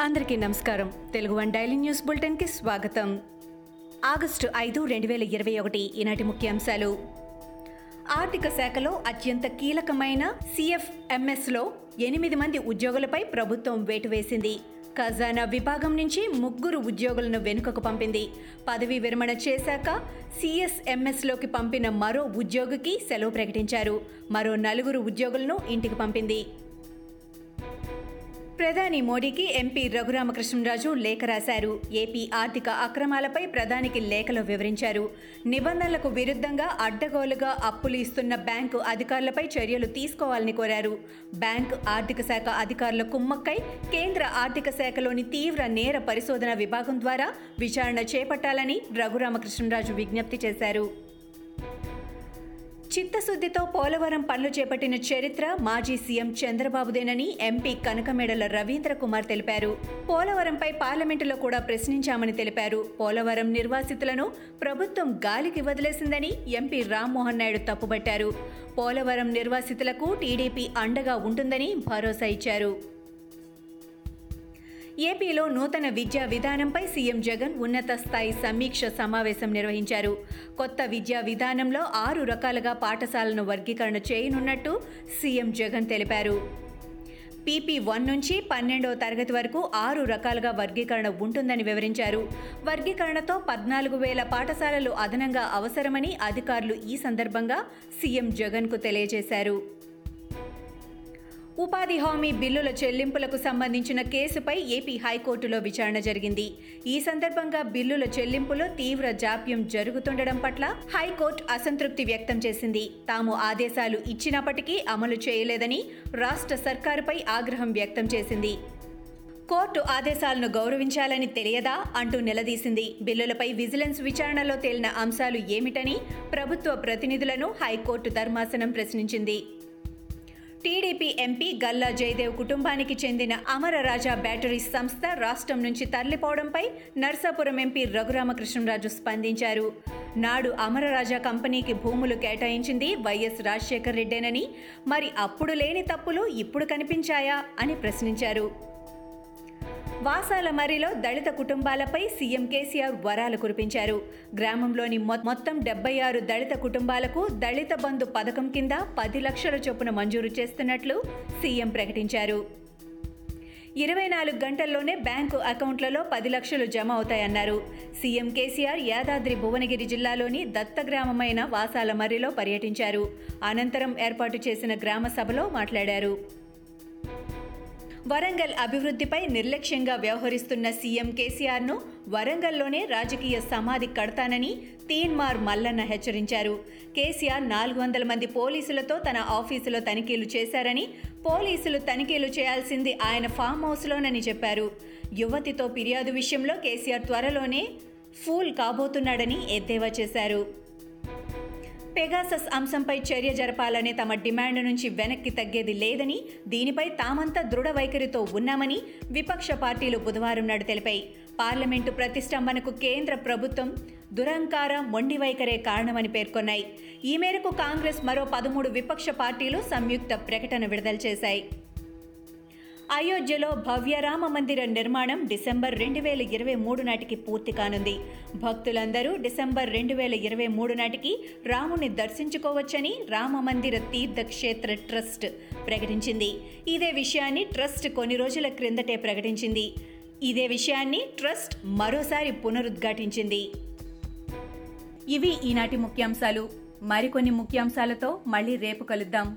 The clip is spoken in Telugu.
అందరికీ నమస్కారం. తెలుగు వన్ డైలీ న్యూస్ బులెటిన్కి స్వాగతం. ఆగస్టు ఐదు రెండు వేల ఇరవై ఒకటి ఈనాటి ముఖ్యాంశాలు. ఆర్థిక శాఖలో అత్యంత కీలకమైన సిఎఫ్ఎంఎస్లో ఎనిమిది మంది ఉద్యోగులపై ప్రభుత్వం వేటు వేసింది. ఖజానా విభాగం నుంచి ముగ్గురు ఉద్యోగులను వెనుకకు పంపింది. పదవీ విరమణ చేశాక సిఎస్ఎంఎస్లోకి పంపిన మరో ఉద్యోగికి సెలవు ప్రకటించారు. మరో నలుగురు ఉద్యోగులను ఇంటికి పంపింది. ప్రధాని మోడీకి ఎంపీ రఘురామకృష్ణరాజు లేఖ రాశారు. ఏపీ ఆర్థిక అక్రమాలపై ప్రధానికి లేఖలో వివరించారు. నిబంధనలకు విరుద్ధంగా అడ్డగోలుగా అప్పులు ఇస్తున్న బ్యాంకు అధికారులపై చర్యలు తీసుకోవాలని కోరారు. బ్యాంకు ఆర్థిక శాఖ అధికారుల కుమ్మక్కై కేంద్ర ఆర్థిక శాఖలోని తీవ్ర నేర పరిశోధన విభాగం ద్వారా విచారణ చేపట్టాలని రఘురామకృష్ణరాజు విజ్ఞప్తి చేశారు. చిత్తశుద్ధితో పోలవరం పనులు చేపట్టిన చరిత్ర మాజీ సీఎం చంద్రబాబుదేనని ఎంపీ కనకమేడల రవీంద్ర కుమార్ తెలిపారు. పోలవరంపై పార్లమెంటులో కూడా ప్రశ్నించామని తెలిపారు. పోలవరం నిర్వాసితులను ప్రభుత్వం గాలికి వదిలేసిందని ఎంపీ రామ్మోహన్ నాయుడు తప్పుబట్టారు. పోలవరం నిర్వాసితులకు టీడీపీ అండగా ఉంటుందని భరోసా ఇచ్చారు. ఏపీలో నూతన విద్యా విధానంపై సీఎం జగన్ ఉన్నత స్థాయి సమీక్ష సమావేశం నిర్వహించారు. కొత్త విద్యా విధానంలో ఆరు రకాలుగా పాఠశాలను వర్గీకరణ చేయనున్నట్టు సీఎం జగన్ తెలిపారు. పీపీ వన్ నుంచి పన్నెండవ తరగతి వరకు ఆరు రకాలుగా వర్గీకరణ ఉంటుందని వివరించారు. వర్గీకరణతో పద్నాలుగు వేల పాఠశాలలు అదనంగా అవసరమని అధికారులు ఈ సందర్భంగా సీఎం జగన్కు తెలియజేశారు. ఉపాధి హామీ బిల్లుల చెల్లింపులకు సంబంధించిన కేసుపై ఏపీ హైకోర్టులో విచారణ జరిగింది. ఈ సందర్భంగా బిల్లుల చెల్లింపులో తీవ్ర జాప్యం జరుగుతుండడం పట్ల హైకోర్టు అసంతృప్తి వ్యక్తం చేసింది. తాము ఆదేశాలు ఇచ్చినప్పటికీ అమలు చేయలేదని రాష్ట్ర సర్కారుపై ఆగ్రహం వ్యక్తం చేసింది. కోర్టు ఆదేశాలను గౌరవించాలని తెలియదా అంటూ నిలదీసింది. బిల్లులపై విజిలెన్స్ విచారణలో తేలిన అంశాలు ఏమిటని ప్రభుత్వ ప్రతినిధులను హైకోర్టు ధర్మాసనం ప్రశ్నించింది. టీడీపీ ఎంపీ గల్లా జయదేవ్ కుటుంబానికి చెందిన అమరరాజా బ్యాటరీస్ సంస్థ రాష్ట్రం నుంచి తరలిపోవడంపై నర్సాపురం ఎంపీ రఘురామకృష్ణరాజు స్పందించారు. నాడు అమరరాజా కంపెనీకి భూములు కేటాయించింది వైఎస్ రాజశేఖర్ రెడ్డేనని మరి అప్పుడు లేని తప్పులు ఇప్పుడు కనిపించాయా అని ప్రశ్నించారు. వాసాల మరిలో దళిత కుటుంబాలపై సీఎం కేసీఆర్ వరాలు కురిపించారు. గ్రామంలోని మొత్తం డెబ్బై ఆరు దళిత కుటుంబాలకు దళిత బంధు పథకం కింద పది లక్షల చొప్పున మంజూరు చేస్తున్నట్లు సీఎం ప్రకటించారు. ఇరవై నాలుగు గంటల్లోనే బ్యాంకు అకౌంట్లలో పది లక్షలు జమ అవుతాయన్నారు. సీఎం కేసీఆర్ యాదాద్రి భువనగిరి జిల్లాలోని దత్త గ్రామమైన వాసాల మర్రిలో పర్యటించారు. అనంతరం ఏర్పాటు చేసిన గ్రామ సభలో మాట్లాడారు. వరంగల్ అభివృద్ధిపై నిర్లక్ష్యంగా వ్యవహరిస్తున్న సీఎం కేసీఆర్ను వరంగల్లోనే రాజకీయ సమాధి కడతానని తీన్మార్ మల్లన్న హెచ్చరించారు. కేసీఆర్ నాలుగు వందల మంది పోలీసులతో తన ఆఫీసులో తనిఖీలు చేశారని పోలీసులు తనిఖీలు చేయాల్సింది ఆయన ఫామ్ హౌస్లోనని చెప్పారు. యువతితో ఫిర్యాదు విషయంలో కేసీఆర్ త్వరలోనే ఫూల్ కాబోతున్నాడని ఎద్దేవా చేశారు. పెగాసస్ అంశంపై చర్య జరపాలనే తమ డిమాండ్ నుంచి వెనక్కి తగ్గేది లేదని దీనిపై తామంతా దృఢ వైఖరితో ఉన్నామని విపక్ష పార్టీలు బుధవారం నాడు తెలిపాయి. పార్లమెంటు ప్రతిష్టంభనకు కేంద్ర ప్రభుత్వం దురంకార మొండి వైఖరే కారణమని పేర్కొన్నాయి. ఈ మేరకు కాంగ్రెస్ మరో పదమూడు విపక్ష పార్టీలు సంయుక్త ప్రకటన విడుదల చేశాయి. అయోధ్యలో భవ్య రామ మందిర నిర్మాణం డిసెంబర్ రెండు వేల ఇరవై మూడు నాటికి పూర్తి కానుంది. భక్తులందరూ డిసెంబర్ రెండు వేల ఇరవై మూడు నాటికి రాముని దర్శించుకోవచ్చని రామ మందిర తీర్థక్షేత్ర ట్రస్ట్ ప్రకటించింది. ఇదే విషయాన్ని ట్రస్ట్ కొన్ని రోజుల క్రిందటే ప్రకటించింది. ఇదే విషయాన్ని ట్రస్ట్ మరోసారి పునరుద్ఘాటించింది. ఇవి ఈనాటి ముఖ్యాంశాలు. మరికొన్ని ముఖ్యాంశాలతో మళ్ళీ రేపు కలుద్దాం.